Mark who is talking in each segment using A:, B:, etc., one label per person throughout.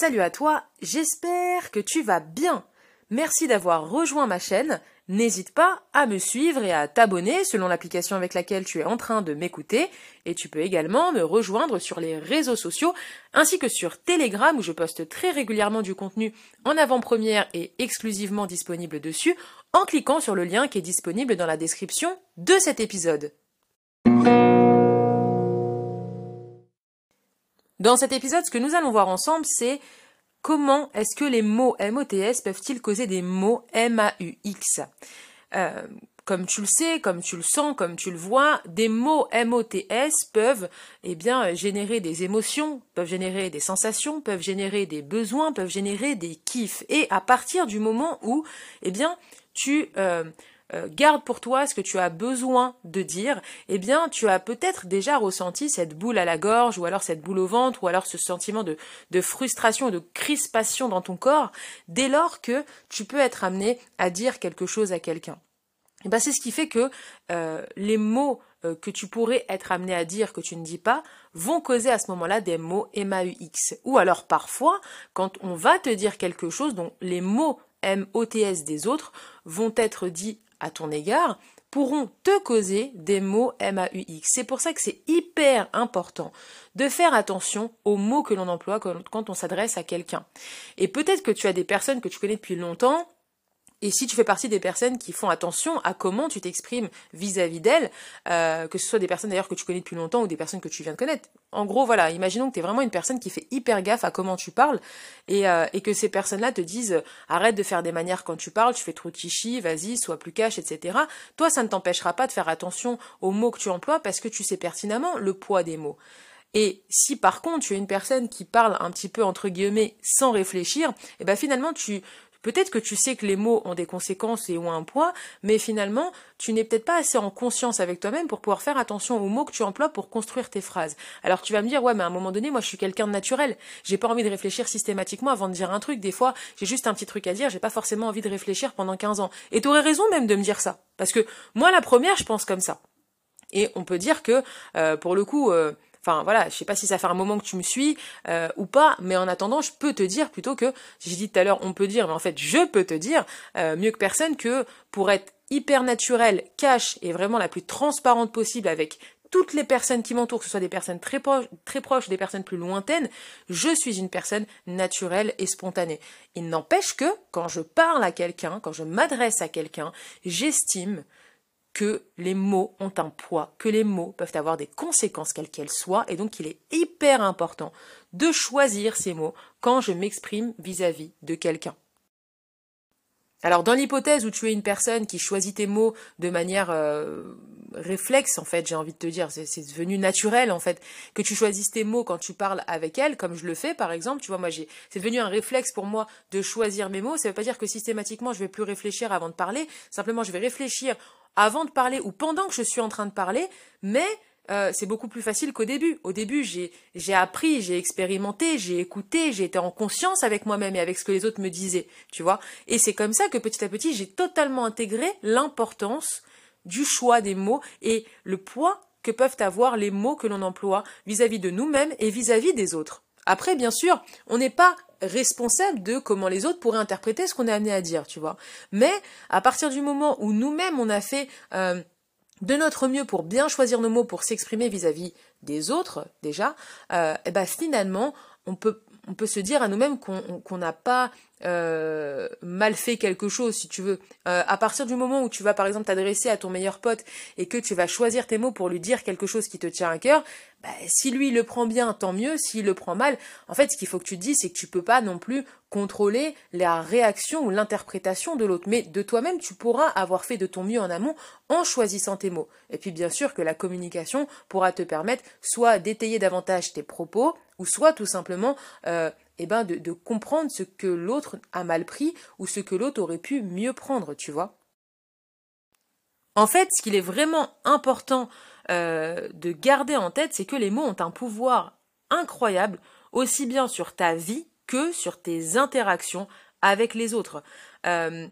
A: Salut à toi, j'espère que tu vas bien. Merci d'avoir rejoint ma chaîne. N'hésite pas à me suivre et à t'abonner selon l'application avec laquelle tu es en train de m'écouter. Et tu peux également me rejoindre sur les réseaux sociaux ainsi que sur Telegram où je poste très régulièrement du contenu en avant-première et exclusivement disponible dessus en cliquant sur le lien qui est disponible dans la description de cet épisode. Dans cet épisode, ce que nous allons voir ensemble, c'est comment est-ce que les mots MOTS peuvent-ils causer des mots MAUX euh, comme tu le sais, comme tu le sens, comme tu le vois, des mots MOTS peuvent eh bien générer des émotions, peuvent générer des sensations, peuvent générer des besoins, peuvent générer des kiffs. Et à partir du moment où eh bien tu euh, euh, garde pour toi ce que tu as besoin de dire, eh bien, tu as peut-être déjà ressenti cette boule à la gorge, ou alors cette boule au ventre, ou alors ce sentiment de, de frustration, de crispation dans ton corps, dès lors que tu peux être amené à dire quelque chose à quelqu'un. Et eh ben, c'est ce qui fait que euh, les mots euh, que tu pourrais être amené à dire que tu ne dis pas vont causer à ce moment-là des mots MAUX. Ou alors parfois, quand on va te dire quelque chose dont les mots MOTS des autres vont être dits à ton égard pourront te causer des mots MAUX. C'est pour ça que c'est hyper important de faire attention aux mots que l'on emploie quand on s'adresse à quelqu'un. Et peut-être que tu as des personnes que tu connais depuis longtemps et si tu fais partie des personnes qui font attention à comment tu t'exprimes vis-à-vis d'elles, euh, que ce soit des personnes d'ailleurs que tu connais depuis longtemps ou des personnes que tu viens de connaître. En gros, voilà, imaginons que tu es vraiment une personne qui fait hyper gaffe à comment tu parles et, euh, et que ces personnes-là te disent arrête de faire des manières quand tu parles, tu fais trop chichi, vas-y, sois plus cash, etc. Toi, ça ne t'empêchera pas de faire attention aux mots que tu emploies parce que tu sais pertinemment le poids des mots. Et si par contre tu es une personne qui parle un petit peu entre guillemets sans réfléchir, et eh ben finalement tu Peut-être que tu sais que les mots ont des conséquences et ont un poids, mais finalement, tu n'es peut-être pas assez en conscience avec toi-même pour pouvoir faire attention aux mots que tu emploies pour construire tes phrases. Alors tu vas me dire, ouais, mais à un moment donné, moi je suis quelqu'un de naturel. J'ai pas envie de réfléchir systématiquement avant de dire un truc. Des fois, j'ai juste un petit truc à dire, j'ai pas forcément envie de réfléchir pendant 15 ans. Et tu aurais raison même de me dire ça. Parce que moi, la première, je pense comme ça. Et on peut dire que, euh, pour le coup, euh, Enfin voilà, je sais pas si ça fait un moment que tu me suis euh, ou pas, mais en attendant, je peux te dire plutôt que j'ai dit tout à l'heure, on peut dire, mais en fait, je peux te dire euh, mieux que personne que pour être hyper naturel, cash et vraiment la plus transparente possible avec toutes les personnes qui m'entourent, que ce soit des personnes très, proches, très proches, des personnes plus lointaines, je suis une personne naturelle et spontanée. Il n'empêche que quand je parle à quelqu'un, quand je m'adresse à quelqu'un, j'estime que les mots ont un poids, que les mots peuvent avoir des conséquences quelles qu'elles soient, et donc il est hyper important de choisir ces mots quand je m'exprime vis-à-vis de quelqu'un. Alors dans l'hypothèse où tu es une personne qui choisit tes mots de manière euh, réflexe, en fait, j'ai envie de te dire, c'est devenu naturel, en fait, que tu choisisses tes mots quand tu parles avec elle, comme je le fais, par exemple, tu vois, moi, j'ai, c'est devenu un réflexe pour moi de choisir mes mots. Ça ne veut pas dire que systématiquement je vais plus réfléchir avant de parler. Simplement, je vais réfléchir avant de parler ou pendant que je suis en train de parler, mais euh, c'est beaucoup plus facile qu'au début. Au début, j'ai, j'ai appris, j'ai expérimenté, j'ai écouté, j'ai été en conscience avec moi-même et avec ce que les autres me disaient, tu vois? Et c'est comme ça que petit à petit, j'ai totalement intégré l'importance du choix des mots et le poids que peuvent avoir les mots que l'on emploie vis-à-vis de nous-mêmes et vis-à-vis des autres. Après, bien sûr, on n'est pas responsable de comment les autres pourraient interpréter ce qu'on est amené à dire, tu vois. Mais à partir du moment où nous-mêmes on a fait euh, de notre mieux pour bien choisir nos mots pour s'exprimer vis-à-vis des autres déjà, euh, et ben finalement on peut on peut se dire à nous-mêmes qu'on n'a pas euh, mal fait quelque chose, si tu veux. Euh, à partir du moment où tu vas par exemple t'adresser à ton meilleur pote et que tu vas choisir tes mots pour lui dire quelque chose qui te tient à cœur, bah, si lui le prend bien, tant mieux. S'il le prend mal, en fait, ce qu'il faut que tu te dises, c'est que tu peux pas non plus contrôler la réaction ou l'interprétation de l'autre. Mais de toi-même, tu pourras avoir fait de ton mieux en amont en choisissant tes mots. Et puis bien sûr que la communication pourra te permettre soit d'étayer davantage tes propos, ou soit tout simplement euh, eh ben de, comprendre ce que l'autre a mal pris ou ce que l'autre aurait pu mieux prendre, tu vois. En fait, ce qu'il est vraiment important euh, de garder en tête, c'est que les mots ont un pouvoir incroyable, aussi bien sur ta vie que sur tes interactions avec les autres. Euh,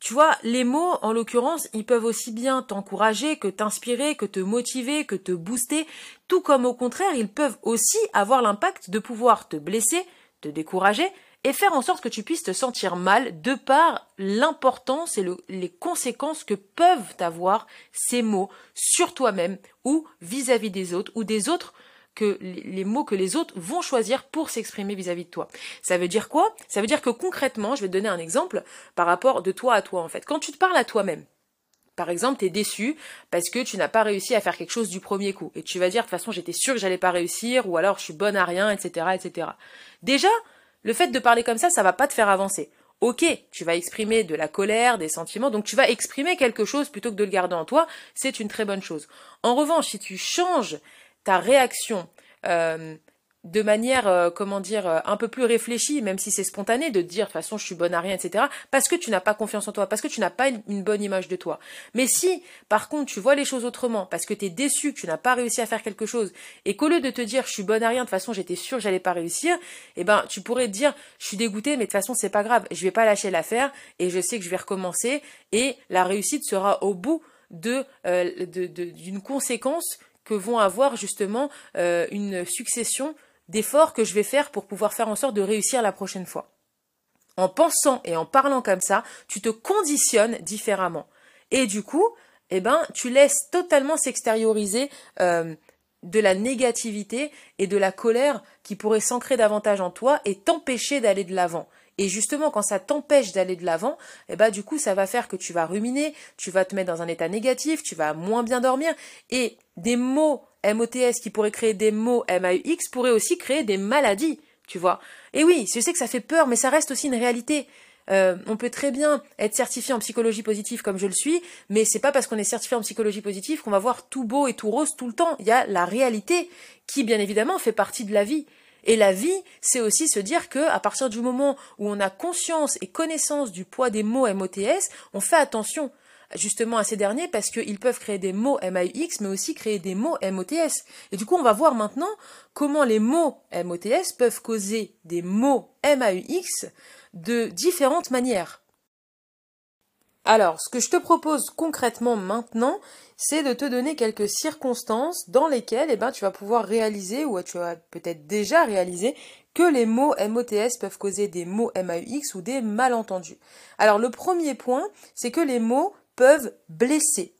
A: tu vois, les mots, en l'occurrence, ils peuvent aussi bien t'encourager que t'inspirer, que te motiver, que te booster, tout comme au contraire, ils peuvent aussi avoir l'impact de pouvoir te blesser, te décourager et faire en sorte que tu puisses te sentir mal de par l'importance et les conséquences que peuvent avoir ces mots sur toi-même ou vis-à-vis des autres ou des autres que les mots que les autres vont choisir pour s'exprimer vis-à-vis de toi. Ça veut dire quoi? Ça veut dire que concrètement, je vais te donner un exemple par rapport de toi à toi en fait. Quand tu te parles à toi-même, par exemple, tu es déçu parce que tu n'as pas réussi à faire quelque chose du premier coup. Et tu vas dire, de toute façon, j'étais sûr que j'allais pas réussir, ou alors je suis bonne à rien, etc., etc. Déjà, le fait de parler comme ça, ça va pas te faire avancer. Ok, tu vas exprimer de la colère, des sentiments, donc tu vas exprimer quelque chose plutôt que de le garder en toi, c'est une très bonne chose. En revanche, si tu changes ta réaction euh, de manière, euh, comment dire, euh, un peu plus réfléchie, même si c'est spontané, de dire de toute façon je suis bonne à rien, etc. Parce que tu n'as pas confiance en toi, parce que tu n'as pas une bonne image de toi. Mais si, par contre, tu vois les choses autrement, parce que tu es déçu, que tu n'as pas réussi à faire quelque chose, et qu'au lieu de te dire je suis bonne à rien, de toute façon j'étais sûr que j'allais pas réussir, eh ben tu pourrais te dire je suis dégoûté, mais de toute façon c'est pas grave, je vais pas lâcher l'affaire, et je sais que je vais recommencer, et la réussite sera au bout de d'une conséquence que vont avoir justement euh, une succession d'efforts que je vais faire pour pouvoir faire en sorte de réussir la prochaine fois. En pensant et en parlant comme ça, tu te conditionnes différemment. Et du coup, eh ben, tu laisses totalement s'extérioriser euh, de la négativité et de la colère qui pourrait s'ancrer davantage en toi et t'empêcher d'aller de l'avant. Et justement, quand ça t'empêche d'aller de l'avant, eh ben, du coup, ça va faire que tu vas ruminer, tu vas te mettre dans un état négatif, tu vas moins bien dormir, et des mots MOTS qui pourraient créer des mots MAUX pourraient aussi créer des maladies, tu vois. Et oui, je sais que ça fait peur, mais ça reste aussi une réalité. Euh, on peut très bien être certifié en psychologie positive comme je le suis, mais c'est pas parce qu'on est certifié en psychologie positive qu'on va voir tout beau et tout rose tout le temps. Il y a la réalité qui, bien évidemment, fait partie de la vie. Et la vie, c'est aussi se dire que à partir du moment où on a conscience et connaissance du poids des mots MOTS, on fait attention justement à ces derniers parce qu'ils peuvent créer des mots MAUX mais aussi créer des mots MOTS. Et du coup, on va voir maintenant comment les mots MOTS peuvent causer des mots MAUX de différentes manières. Alors, ce que je te propose concrètement maintenant, c'est de te donner quelques circonstances dans lesquelles eh ben, tu vas pouvoir réaliser, ou tu as peut-être déjà réalisé, que les mots MOTS peuvent causer des mots MAUX ou des malentendus. Alors, le premier point, c'est que les mots peuvent blesser.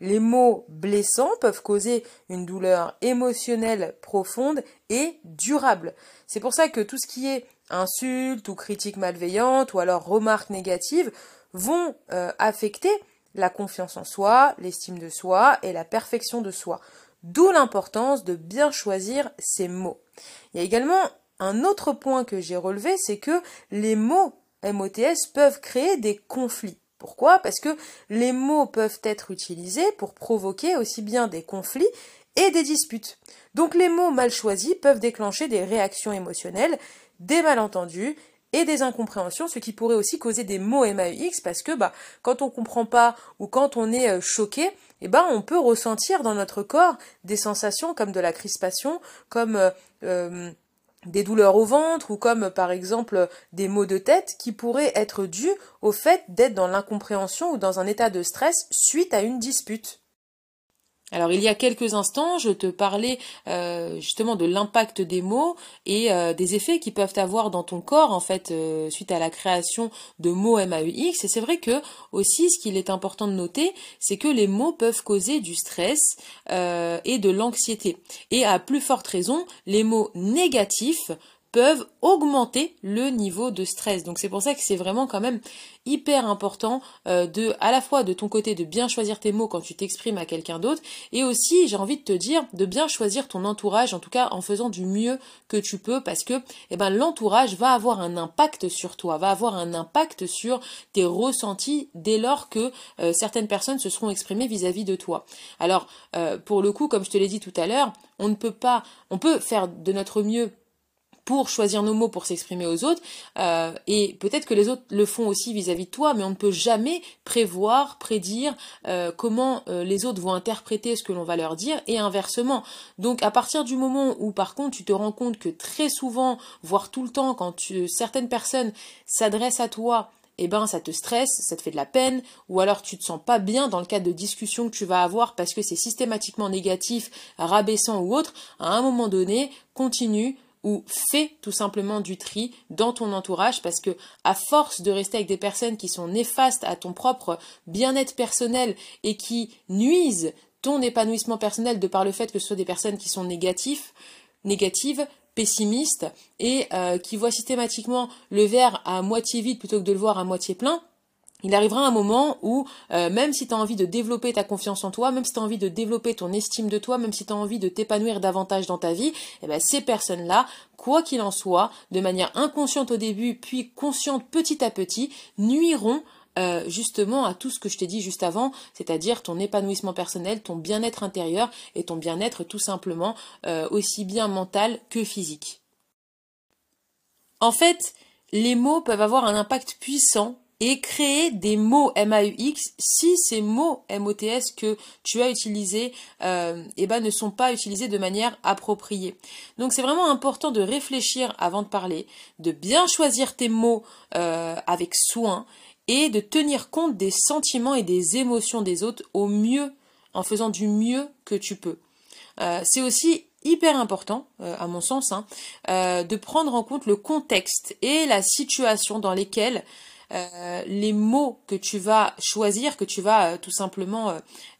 A: Les mots blessants peuvent causer une douleur émotionnelle profonde et durable. C'est pour ça que tout ce qui est insulte ou critique malveillante ou alors remarque négative vont euh, affecter la confiance en soi, l'estime de soi et la perfection de soi. D'où l'importance de bien choisir ces mots. Il y a également un autre point que j'ai relevé, c'est que les mots MOTS peuvent créer des conflits. Pourquoi? Parce que les mots peuvent être utilisés pour provoquer aussi bien des conflits et des disputes. Donc les mots mal choisis peuvent déclencher des réactions émotionnelles, des malentendus et des incompréhensions, ce qui pourrait aussi causer des mots MAUX parce que bah, quand on comprend pas ou quand on est euh, choqué, eh ben, on peut ressentir dans notre corps des sensations comme de la crispation, comme euh, euh, des douleurs au ventre ou comme par exemple des maux de tête qui pourraient être dus au fait d'être dans l'incompréhension ou dans un état de stress suite à une dispute. Alors il y a quelques instants, je te parlais euh, justement de l'impact des mots et euh, des effets qu'ils peuvent avoir dans ton corps en fait euh, suite à la création de mots MAUX. Et c'est vrai que aussi ce qu'il est important de noter, c'est que les mots peuvent causer du stress et de l'anxiété. Et à plus forte raison, les mots négatifs peuvent augmenter le niveau de stress. Donc c'est pour ça que c'est vraiment quand même hyper important euh, de à la fois de ton côté de bien choisir tes mots quand tu t'exprimes à quelqu'un d'autre et aussi j'ai envie de te dire de bien choisir ton entourage en tout cas en faisant du mieux que tu peux parce que eh ben l'entourage va avoir un impact sur toi, va avoir un impact sur tes ressentis dès lors que euh, certaines personnes se seront exprimées vis-à-vis de toi. Alors euh, pour le coup comme je te l'ai dit tout à l'heure, on ne peut pas on peut faire de notre mieux pour choisir nos mots pour s'exprimer aux autres. Euh, et peut-être que les autres le font aussi vis-à-vis de toi, mais on ne peut jamais prévoir, prédire euh, comment euh, les autres vont interpréter ce que l'on va leur dire et inversement. Donc à partir du moment où par contre tu te rends compte que très souvent, voire tout le temps, quand certaines personnes s'adressent à toi eh ben ça te stresse, ça te fait de la peine, ou alors tu te sens pas bien dans le cadre de discussions que tu vas avoir parce que c'est systématiquement négatif, rabaissant ou autre, à un moment donné, continue, ou fais tout simplement du tri dans ton entourage parce que à force de rester avec des personnes qui sont néfastes à ton propre bien-être personnel et qui nuisent ton épanouissement personnel de par le fait que ce soit des personnes qui sont négatives, pessimistes et euh, qui voient systématiquement le verre à moitié vide plutôt que de le voir à moitié plein, il arrivera un moment où, euh, même si tu as envie de développer ta confiance en toi, même si tu as envie de développer ton estime de toi, même si tu as envie de t'épanouir davantage dans ta vie, eh ben, ces personnes-là, quoi qu'il en soit, de manière inconsciente au début, puis consciente petit à petit, nuiront euh, justement à tout ce que je t'ai dit juste avant, c'est-à-dire ton épanouissement personnel, ton bien-être intérieur et ton bien-être tout simplement euh, aussi bien mental que physique. En fait, les mots peuvent avoir un impact puissant et créer des mots MAUX si ces mots MOTS que tu as utilisés euh, eh ben, ne sont pas utilisés de manière appropriée. Donc c'est vraiment important de réfléchir avant de parler, de bien choisir tes mots euh, avec soin et de tenir compte des sentiments et des émotions des autres au mieux, en faisant du mieux que tu peux. Euh, c'est aussi hyper important, à mon sens, hein, de prendre en compte le contexte et la situation dans lesquelles euh, les mots que tu vas choisir, que tu vas euh, tout simplement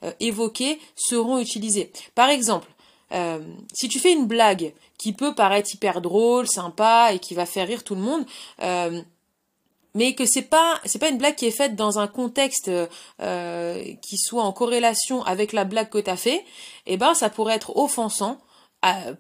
A: euh, évoquer, seront utilisés. Par exemple, si tu fais une blague qui peut paraître hyper drôle, sympa et qui va faire rire tout le monde, mais que c'est pas c'est pas une blague qui est faite dans un contexte qui soit en corrélation avec la blague que tu as fait, eh ben ça pourrait être offensant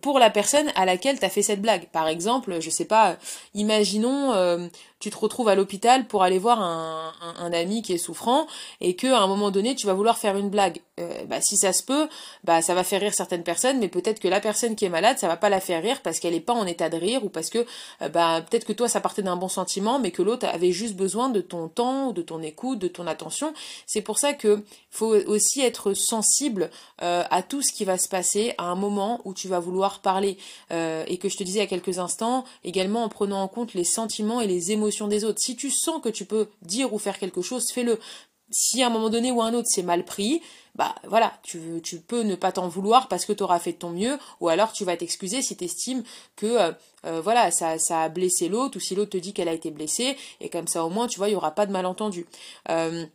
A: pour la personne à laquelle tu as fait cette blague. Par exemple, je sais pas, imaginons tu te retrouves à l'hôpital pour aller voir un, ami qui est souffrant et que à un moment donné tu vas vouloir faire une blague. Euh, bah, si ça se peut, bah ça va faire rire certaines personnes, mais peut-être que la personne qui est malade, ça va pas la faire rire parce qu'elle est pas en état de rire ou parce que euh, bah peut-être que toi ça partait d'un bon sentiment, mais que l'autre avait juste besoin de ton temps, de ton écoute, de ton attention. C'est pour ça que faut aussi être sensible euh, à tout ce qui va se passer à un moment où tu vas vouloir parler et que je te disais a quelques instants, également en prenant en compte les sentiments et les émotions des autres. Si tu sens que tu peux dire ou faire quelque chose, fais-le. Si à un moment donné ou à un autre c'est mal pris, bah voilà, tu, tu peux ne pas t'en vouloir parce que tu auras fait de ton mieux, ou alors tu vas t'excuser si tu estimes que euh, euh, voilà, ça, a blessé l'autre, ou si l'autre te dit qu'elle a été blessée, et comme ça au moins, tu vois, il n'y aura pas de malentendu. Euh,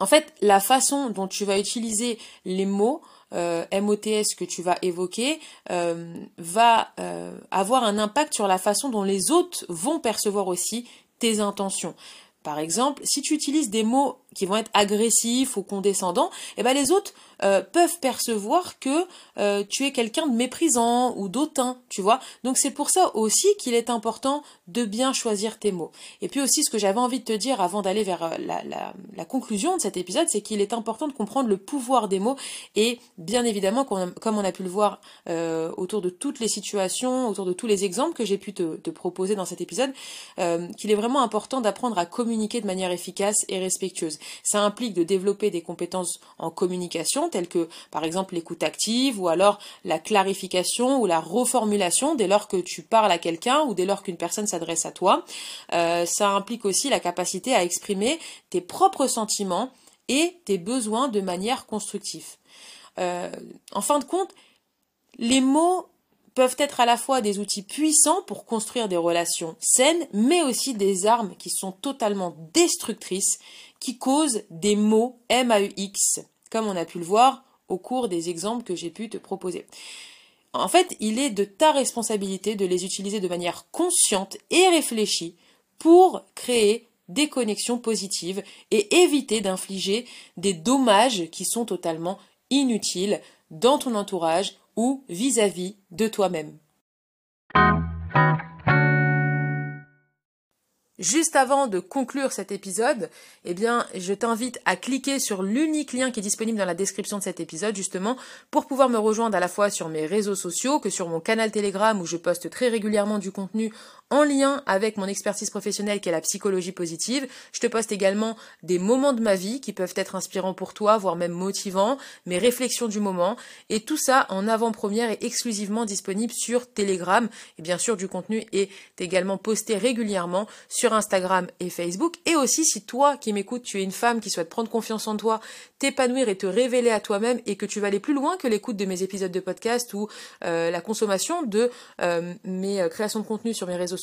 A: en fait, la façon dont tu vas utiliser les mots, euh, MOTS que tu vas évoquer euh, va euh, avoir un impact sur la façon dont les autres vont percevoir aussi tes intentions. Par exemple, si tu utilises des mots qui vont être agressifs ou condescendants, eh ben les autres euh, peuvent percevoir que euh, tu es quelqu'un de méprisant ou d'autant, tu vois. Donc c'est pour ça aussi qu'il est important de bien choisir tes mots. Et puis aussi ce que j'avais envie de te dire avant d'aller vers euh, la, conclusion de cet épisode, c'est qu'il est important de comprendre le pouvoir des mots et bien évidemment, comme on a pu le voir autour de toutes les situations, autour de tous les exemples que j'ai pu te, proposer dans cet épisode, qu'il est vraiment important d'apprendre à communiquer de manière efficace et respectueuse. Ça implique de développer des compétences en communication, telles que par exemple l'écoute active ou alors la clarification ou la reformulation dès lors que tu parles à quelqu'un ou dès lors qu'une personne s'adresse à toi. Euh, ça implique aussi la capacité à exprimer tes propres sentiments et tes besoins de manière constructive. Euh, en fin de compte, les mots peuvent être à la fois des outils puissants pour construire des relations saines, mais aussi des armes qui sont totalement destructrices, qui causent des maux MAUX, comme on a pu le voir au cours des exemples que j'ai pu te proposer. En fait, il est de ta responsabilité de les utiliser de manière consciente et réfléchie pour créer des connexions positives et éviter d'infliger des dommages qui sont totalement inutiles dans ton entourage ou vis-à-vis de toi-même. Juste avant de conclure cet épisode, eh je t'invite à cliquer sur l'unique lien qui est disponible dans la description de cet épisode, justement, pour pouvoir me rejoindre à la fois sur mes réseaux sociaux que sur mon canal Telegram où je poste très régulièrement du contenu en lien avec mon expertise professionnelle qui est la psychologie positive. Je te poste également des moments de ma vie qui peuvent être inspirants pour toi, voire même motivants, mes réflexions du moment. Et tout ça en avant-première et exclusivement disponible sur Telegram. Et bien sûr, du contenu est également posté régulièrement sur Instagram et Facebook. Et aussi, si toi qui m'écoutes, tu es une femme qui souhaite prendre confiance en toi, t'épanouir et te révéler à toi-même et que tu vas aller plus loin que l'écoute de mes épisodes de podcast ou euh, la consommation de euh, mes euh, créations de contenu sur mes réseaux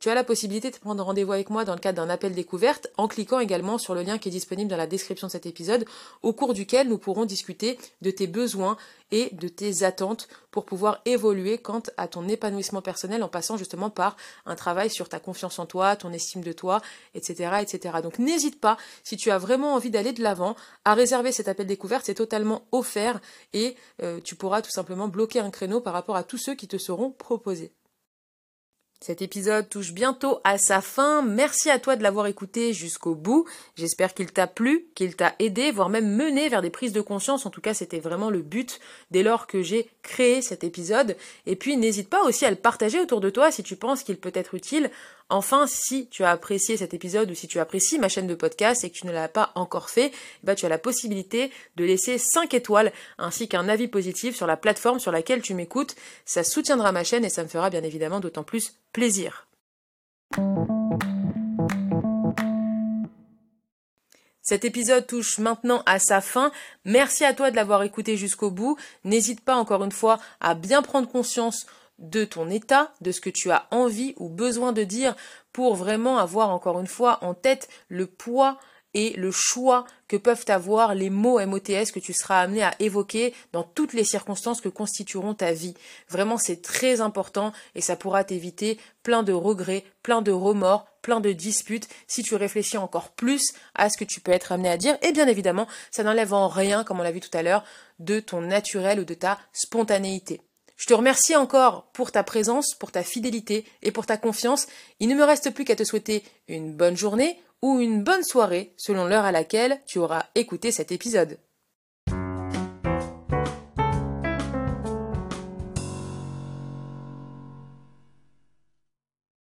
A: tu as la possibilité de prendre rendez-vous avec moi dans le cadre d'un appel découverte en cliquant également sur le lien qui est disponible dans la description de cet épisode au cours duquel nous pourrons discuter de tes besoins et de tes attentes pour pouvoir évoluer quant à ton épanouissement personnel en passant justement par un travail sur ta confiance en toi, ton estime de toi, etc. etc. Donc n'hésite pas, si tu as vraiment envie d'aller de l'avant, à réserver cet appel découverte, c'est totalement offert et euh, tu pourras tout simplement bloquer un créneau par rapport à tous ceux qui te seront proposés. Cet épisode touche bientôt à sa fin. Merci à toi de l'avoir écouté jusqu'au bout. J'espère qu'il t'a plu, qu'il t'a aidé, voire même mené vers des prises de conscience. En tout cas, c'était vraiment le but dès lors que j'ai créé cet épisode. Et puis, n'hésite pas aussi à le partager autour de toi si tu penses qu'il peut être utile. Enfin, si tu as apprécié cet épisode ou si tu apprécies ma chaîne de podcast et que tu ne l'as pas encore fait, bah, tu as la possibilité de laisser 5 étoiles ainsi qu'un avis positif sur la plateforme sur laquelle tu m'écoutes. Ça soutiendra ma chaîne et ça me fera bien évidemment d'autant plus plaisir. Cet épisode touche maintenant à sa fin. Merci à toi de l'avoir écouté jusqu'au bout. N'hésite pas encore une fois à bien prendre conscience de ton état, de ce que tu as envie ou besoin de dire pour vraiment avoir encore une fois en tête le poids et le choix que peuvent avoir les mots MOTS que tu seras amené à évoquer dans toutes les circonstances que constitueront ta vie. Vraiment, c'est très important et ça pourra t'éviter plein de regrets, plein de remords, plein de disputes si tu réfléchis encore plus à ce que tu peux être amené à dire. Et bien évidemment, ça n'enlève en rien, comme on l'a vu tout à l'heure, de ton naturel ou de ta spontanéité. Je te remercie encore pour ta présence, pour ta fidélité et pour ta confiance. Il ne me reste plus qu'à te souhaiter une bonne journée ou une bonne soirée selon l'heure à laquelle tu auras écouté cet épisode.